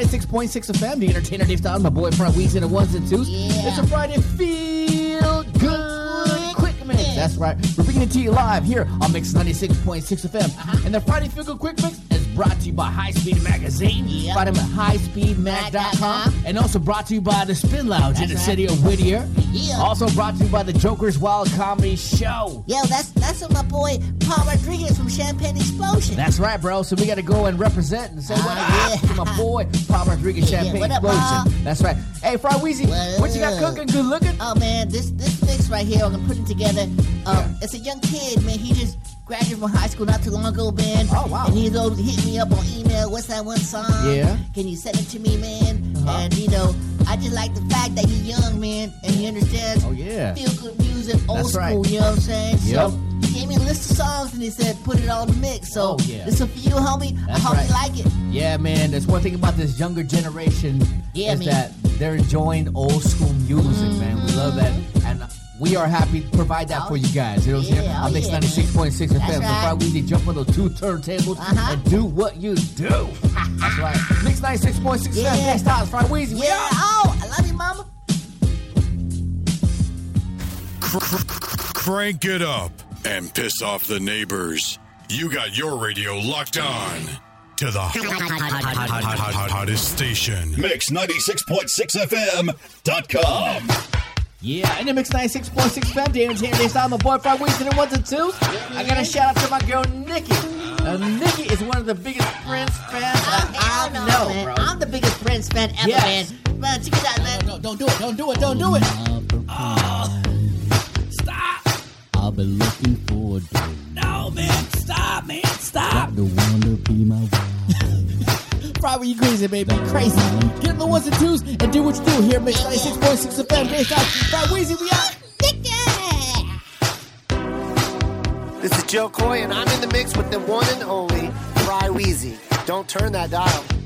96.6 FM, the entertainer Dave Stylus, my boy Fry Weezie in the ones and twos. Yeah. It's a Friday feel good quick mix. That's right. We're bringing it to you live here on Mix 96.6 FM. Uh-huh. And the Friday Feel Good Quick Mix brought to you by High Speed Magazine. Yeah. Find them at highspeedmag.com. And also brought to you by the Spin Lounge in the That's city of Whittier. Yeah. Also brought to you by the Joker's Wild Comedy Show. Yo, that's that's what my boy Paul Rodriguez from Champagne Explosion. That's right, bro. So we got to go and represent and say what Ah, up yeah. to my boy, Paul Rodriguez Yeah, Champagne what up, Explosion. Paul? That's right. Hey, Fry Weezie, What what you got cooking? Good looking? Oh man, this this mix right here I'm putting together. Um, it's a young kid, man. He just graduated from high school not too long ago, man. Oh, wow. And he's always hitting me up on email. What's that one song? Yeah. Can you send it to me, man? Uh-huh. And you know, I just like the fact that he's young, man, and he understands Oh, yeah. feel good music, old That's school. right. You know what I'm saying? Yep. So he gave me a list of songs and he said put it on the mix. So Oh, yeah. this is for you, homie. That's I hope right. you like it. Yeah, man. That's one thing about this younger generation Yeah, is man. that they're enjoying old school music, man. We love that, and we are happy to provide that for you guys. You know what I'm saying? Yeah, oh, On Mix yeah, 96.6 FM. That's So right. Fry Weezie, jump on those two turntables Uh-huh. and do what you do. That's right. Mix 96.6 Yeah. FM. Next time, Fry Weezie. Yeah. out. Oh, I love you, mama. Crank it up and piss off the neighbors. You got your radio locked on to the hottest station. Mix96.6FM.com. Yeah, in the Mix 96.6 FM, Dave and Tanner, Dave Stylus, my boy, Fry Weezie, and the ones and twos. I got a shout out to my girl, Nikki. Uh, Nikki is one of the biggest Prince fans I, hell no, know, man. bro. I'm the biggest Prince fan ever, Yes. man. Man, check it out, man. No, don't do it, don't do it, don't do it. Oh, stop. I've been looking forward to No, man, stop, man, stop. the one to be my wife. Friday, you crazy, baby, crazy. Get in the ones and twos and do what you do here, Mix 96.6 FM, Style, Fry Weezie, we out. This is Joe Coy, and I'm in the mix with the one and only Fry Weezie. Don't turn that dial.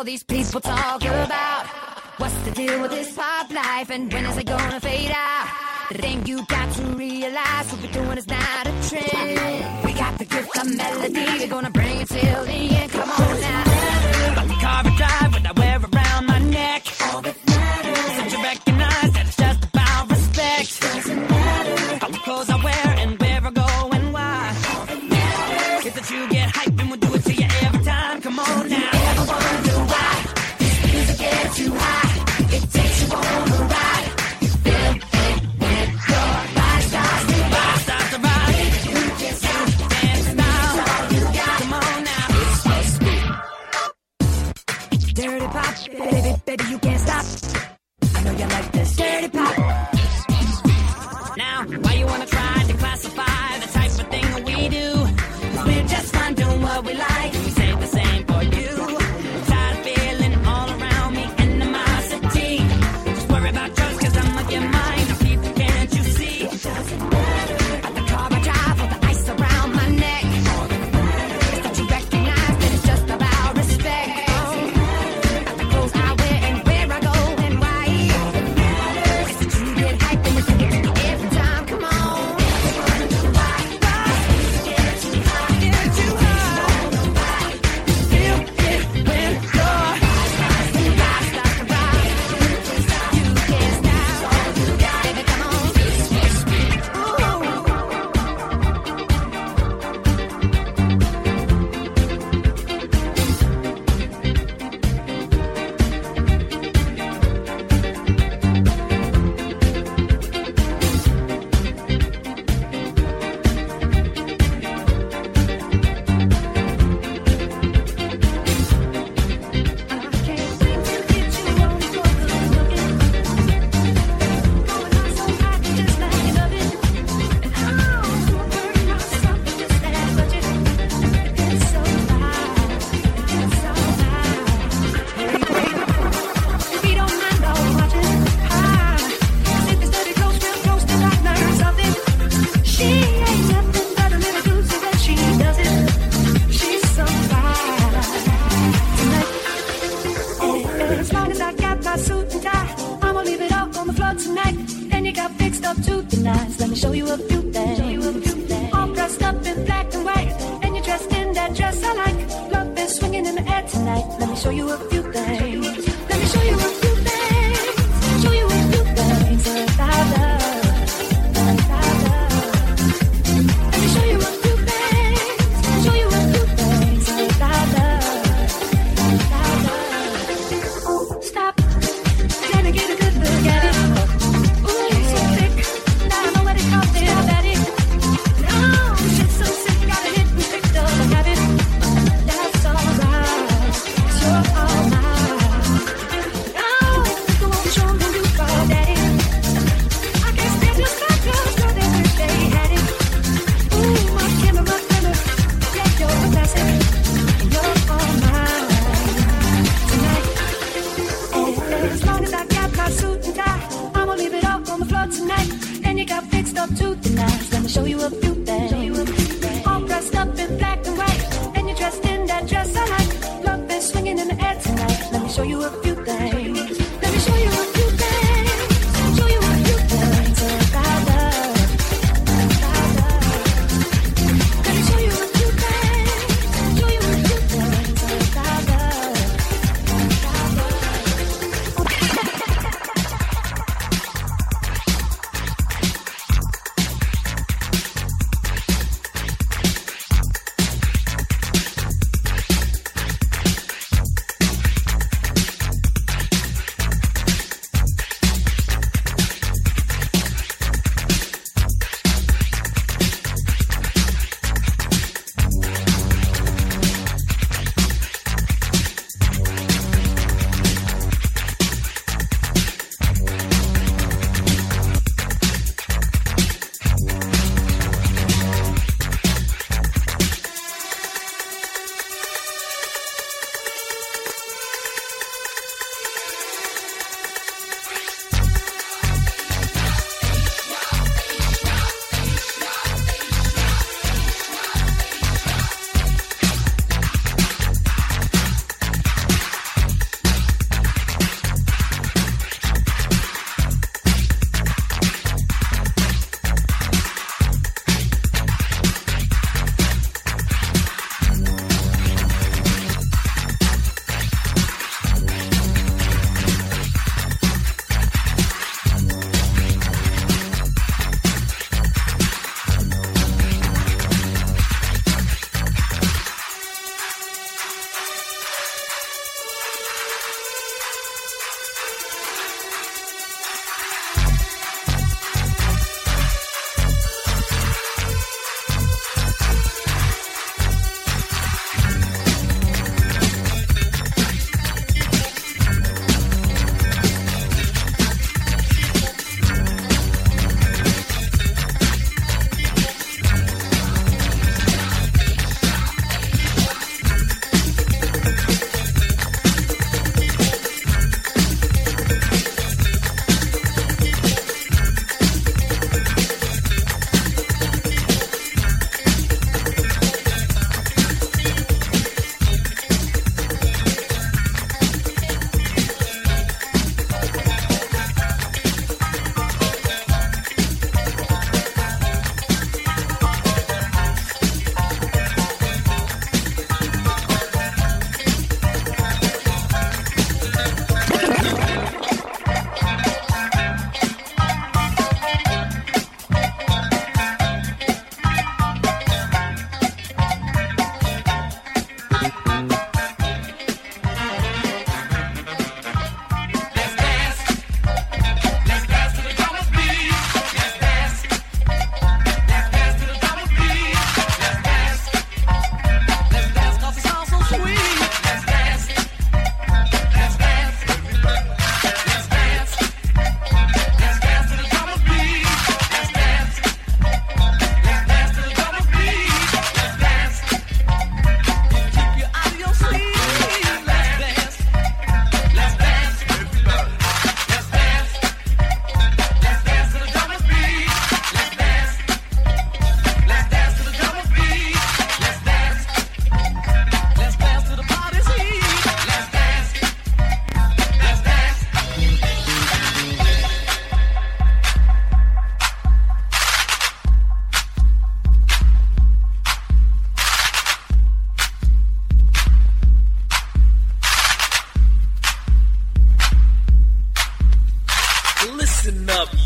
all these people talk about? What's the deal with this pop life and when is it gonna fade out? The thing you got to realize what we're doing is not a trend. We got the gift of melody, we're gonna bring it till the end. Come on now.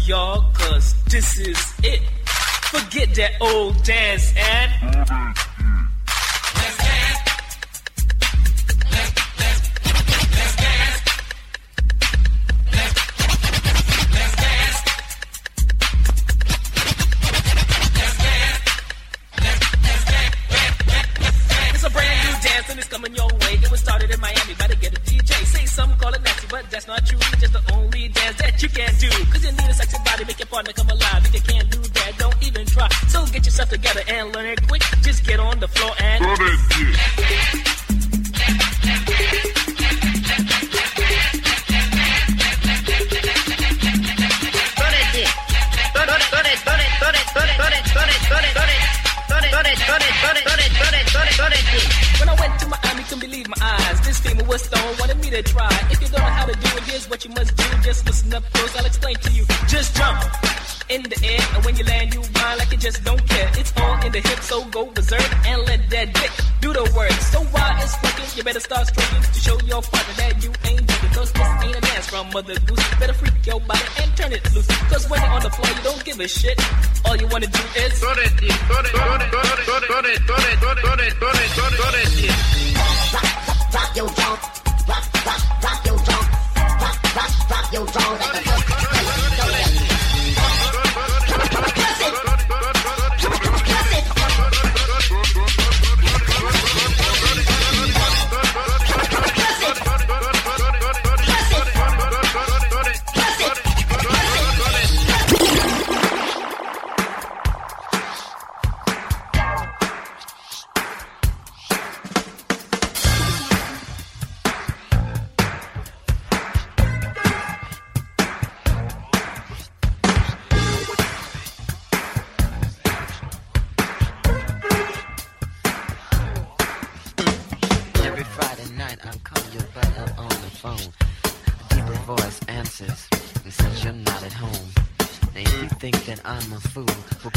y'all, cause this is it. Forget that old dance and. Mm-hmm. and I'm a fool. For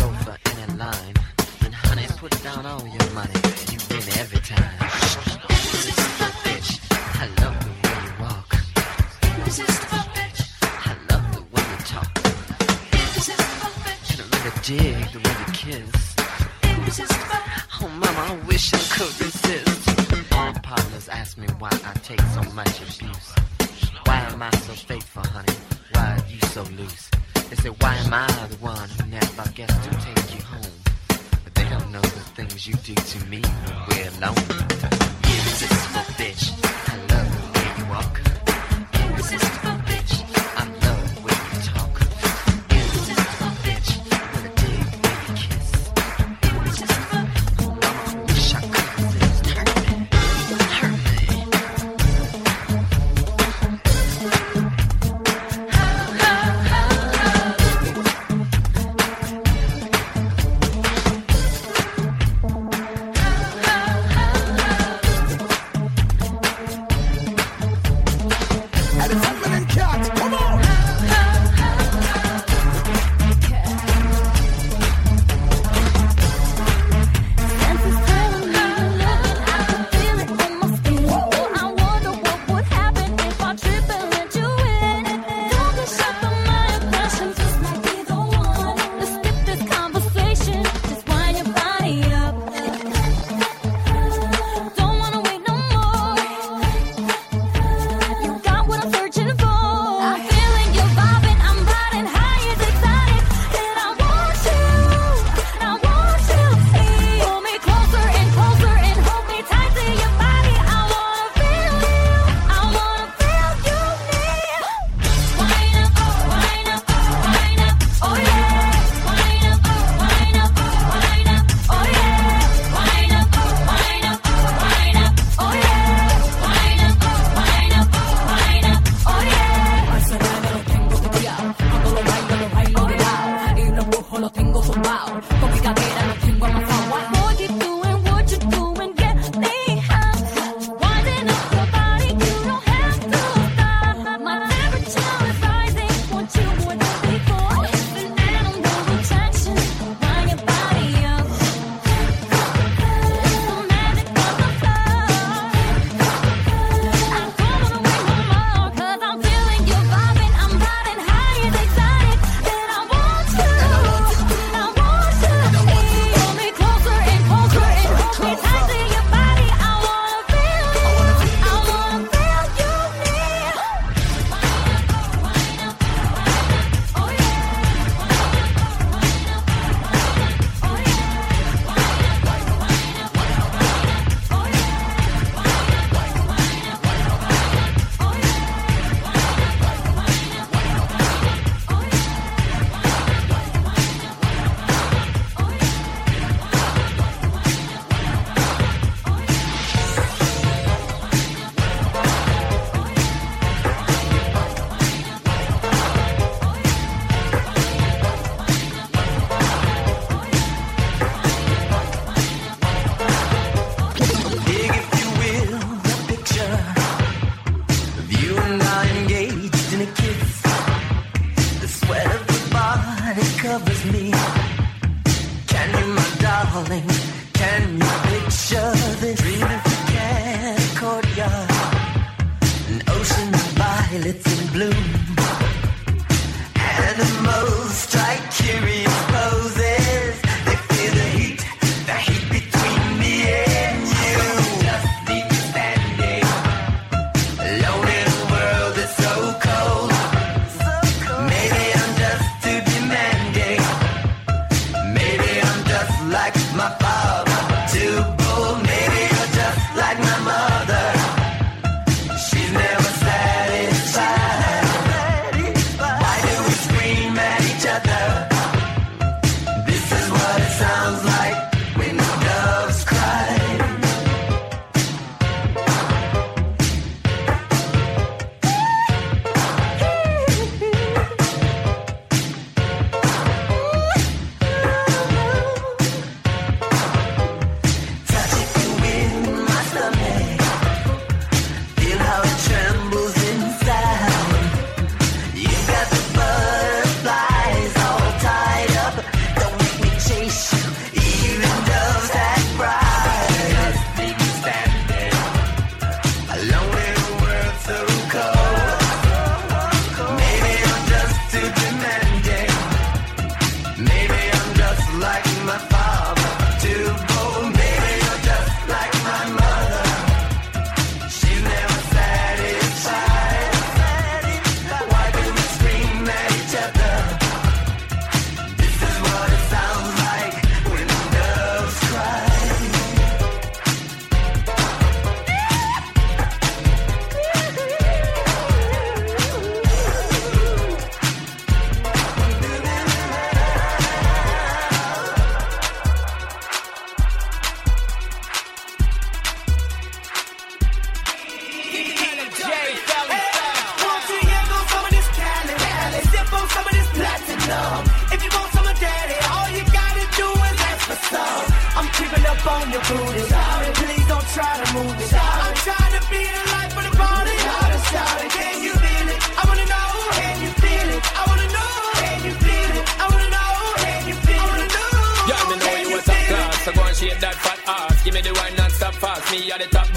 me at the top.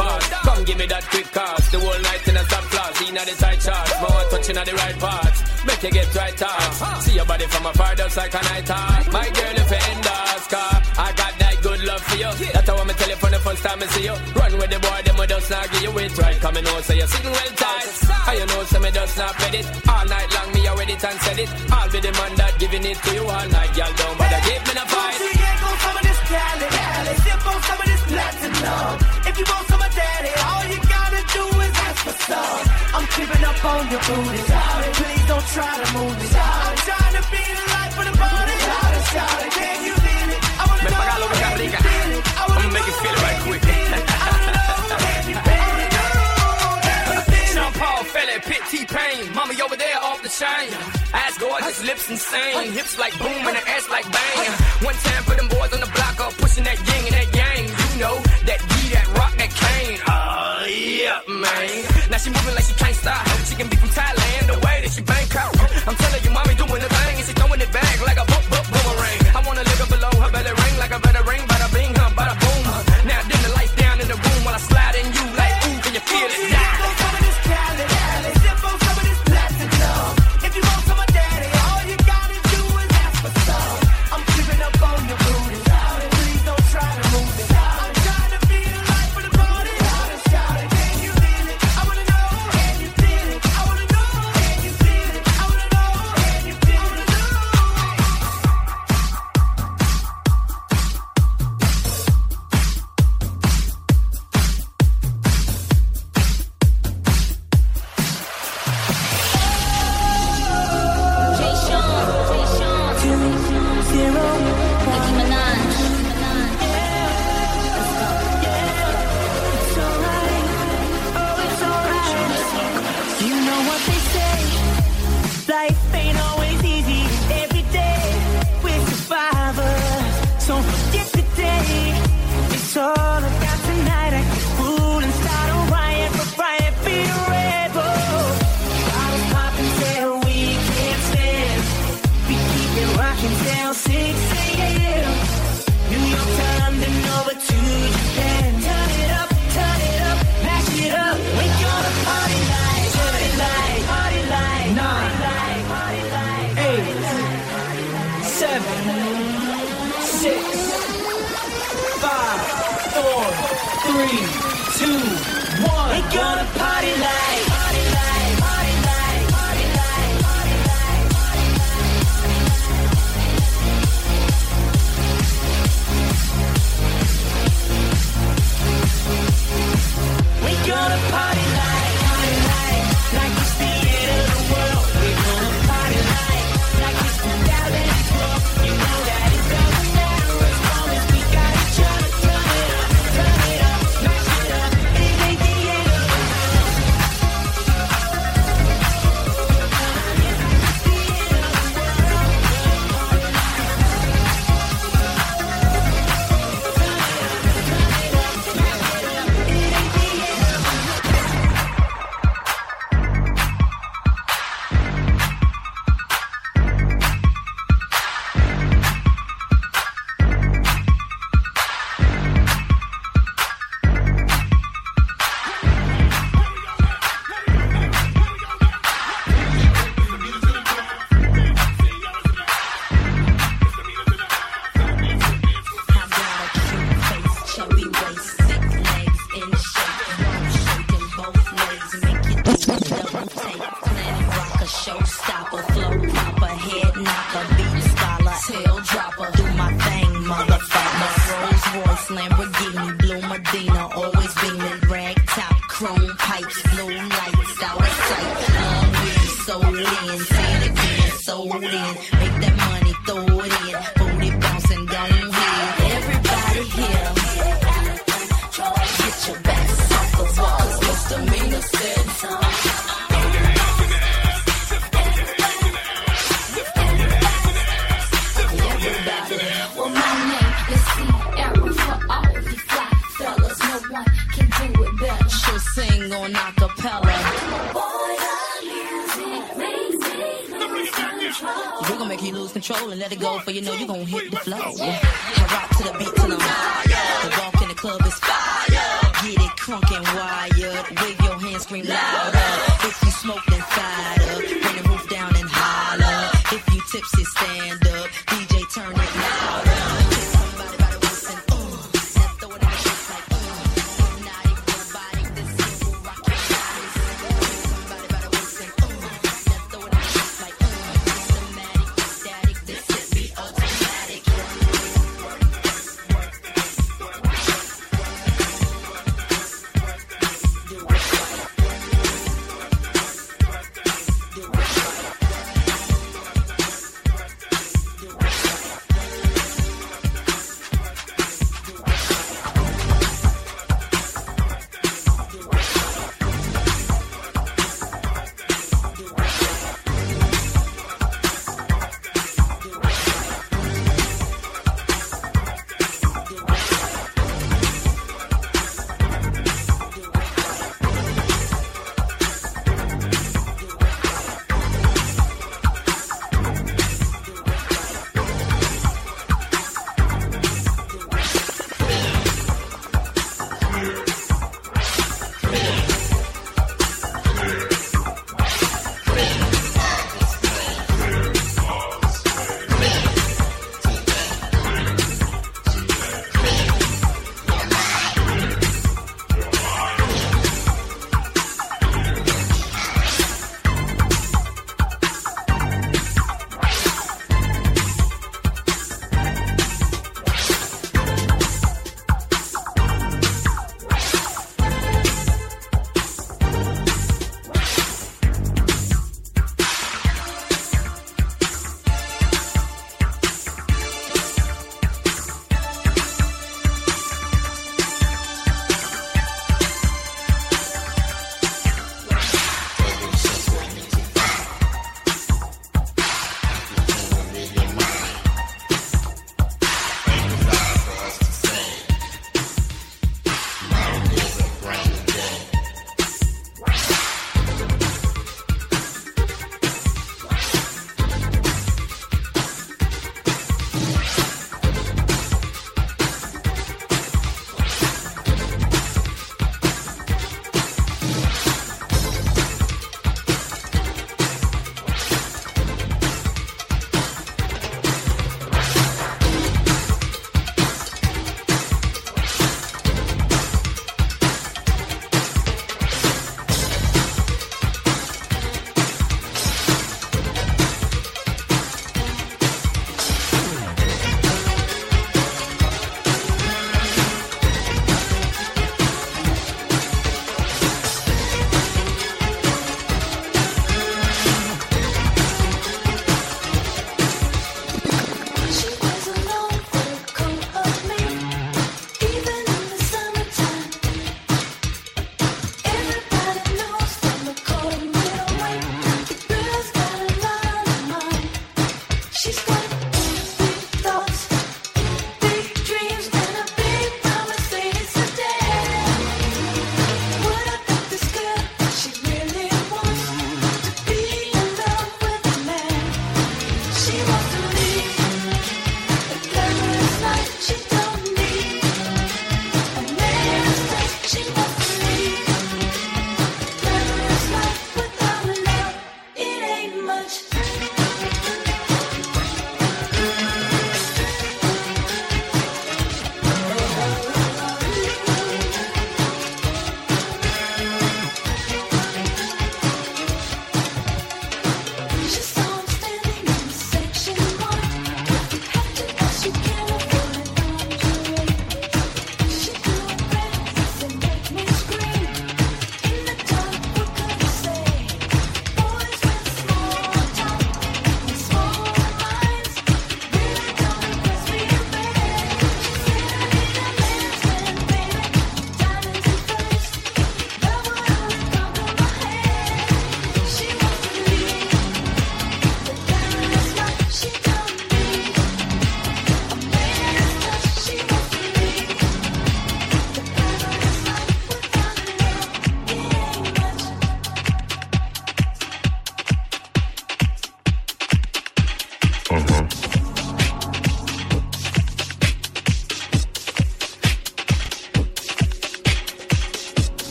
Come give me that quick cast, the whole night in a stop class, in the tight charts. More touching at the right parts, make you get right touch. See your body from afar, just like a night hawk. My girl, if you end us, car, I got that good love for you. That's how I'ma tell you from the first time I see you. Run with the boy, them just not give you it right. Come and know, say you're sitting well tight. And you know, say me just not bet it. All night long, me already and said it. I'll be the man that giving it to you all night, y'all don't bother give me the If you want some of daddy, all you gotta do is ask for some. I'm creeping up on your booty. Please don't try to move me. I'm trying to be the life of the party. Can you feel it? I wanna Me know. paga lo que Can you feel it? I wanna I'ma make it feel it right quick. Paul, Fella, Pit, T-Pain. Mommy over there off the chain. Ass gorgeous, lips insane. Hips like boom and the ass like bang. One time for them boys on the block up, pushing that Yeah, man. Now she moving like she can't stop. She can be from Thailand, the way that she Bangkok. I'm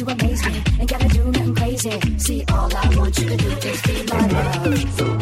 you amaze me. and gotta do nothing crazy. See, all I want you to do is be my love.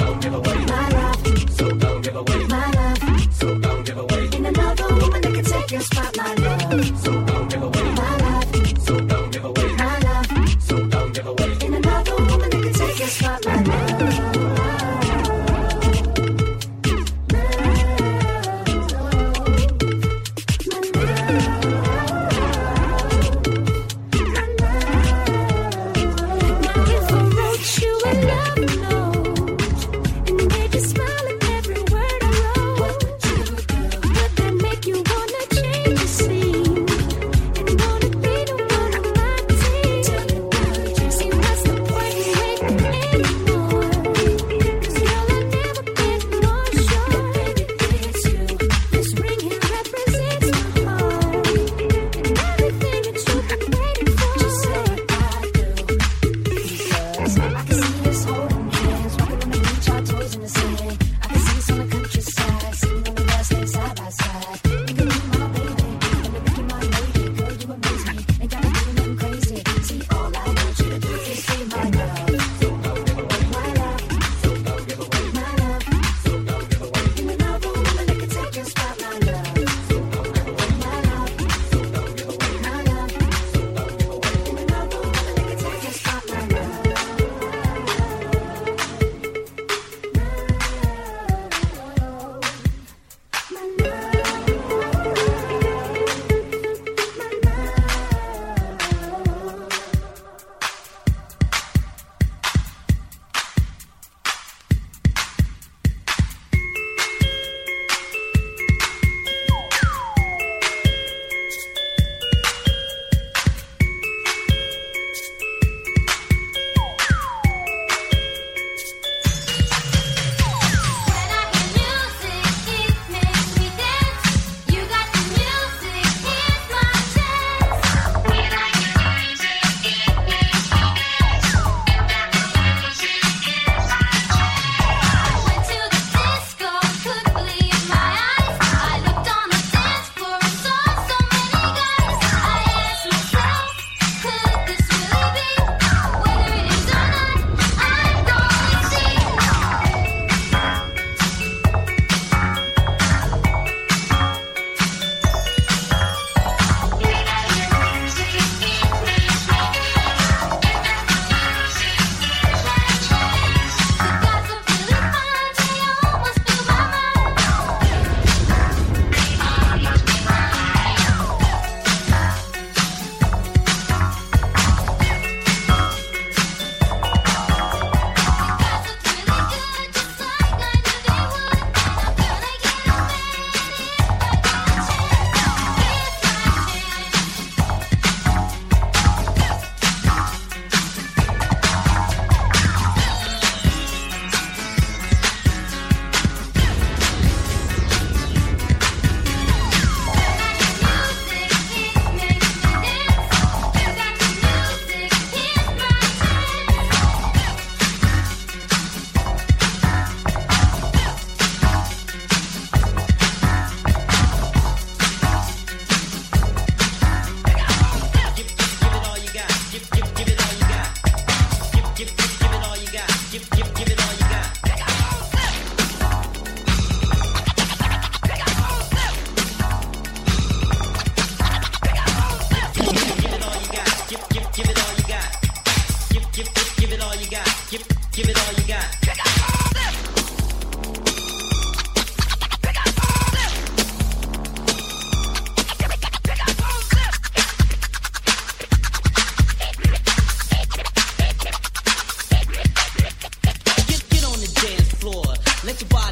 let your body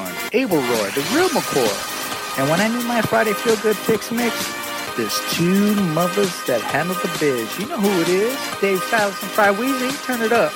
Horn, Abel Roy, the real McCoy. And when I need my Friday Feel Good Picks Mix, there's two mothers that handle the biz. You know who it is. Dave Stylus and Fry Weezie. Turn it up.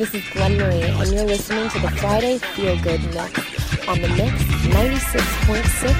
this is Glenn Marie, and you're listening to the Friday Feel Good Mix on the Mix 96.6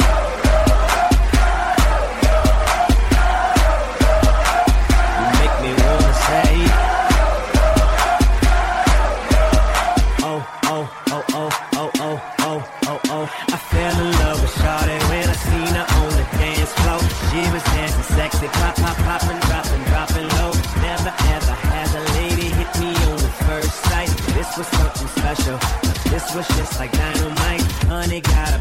This was just like dynamite. Honey got a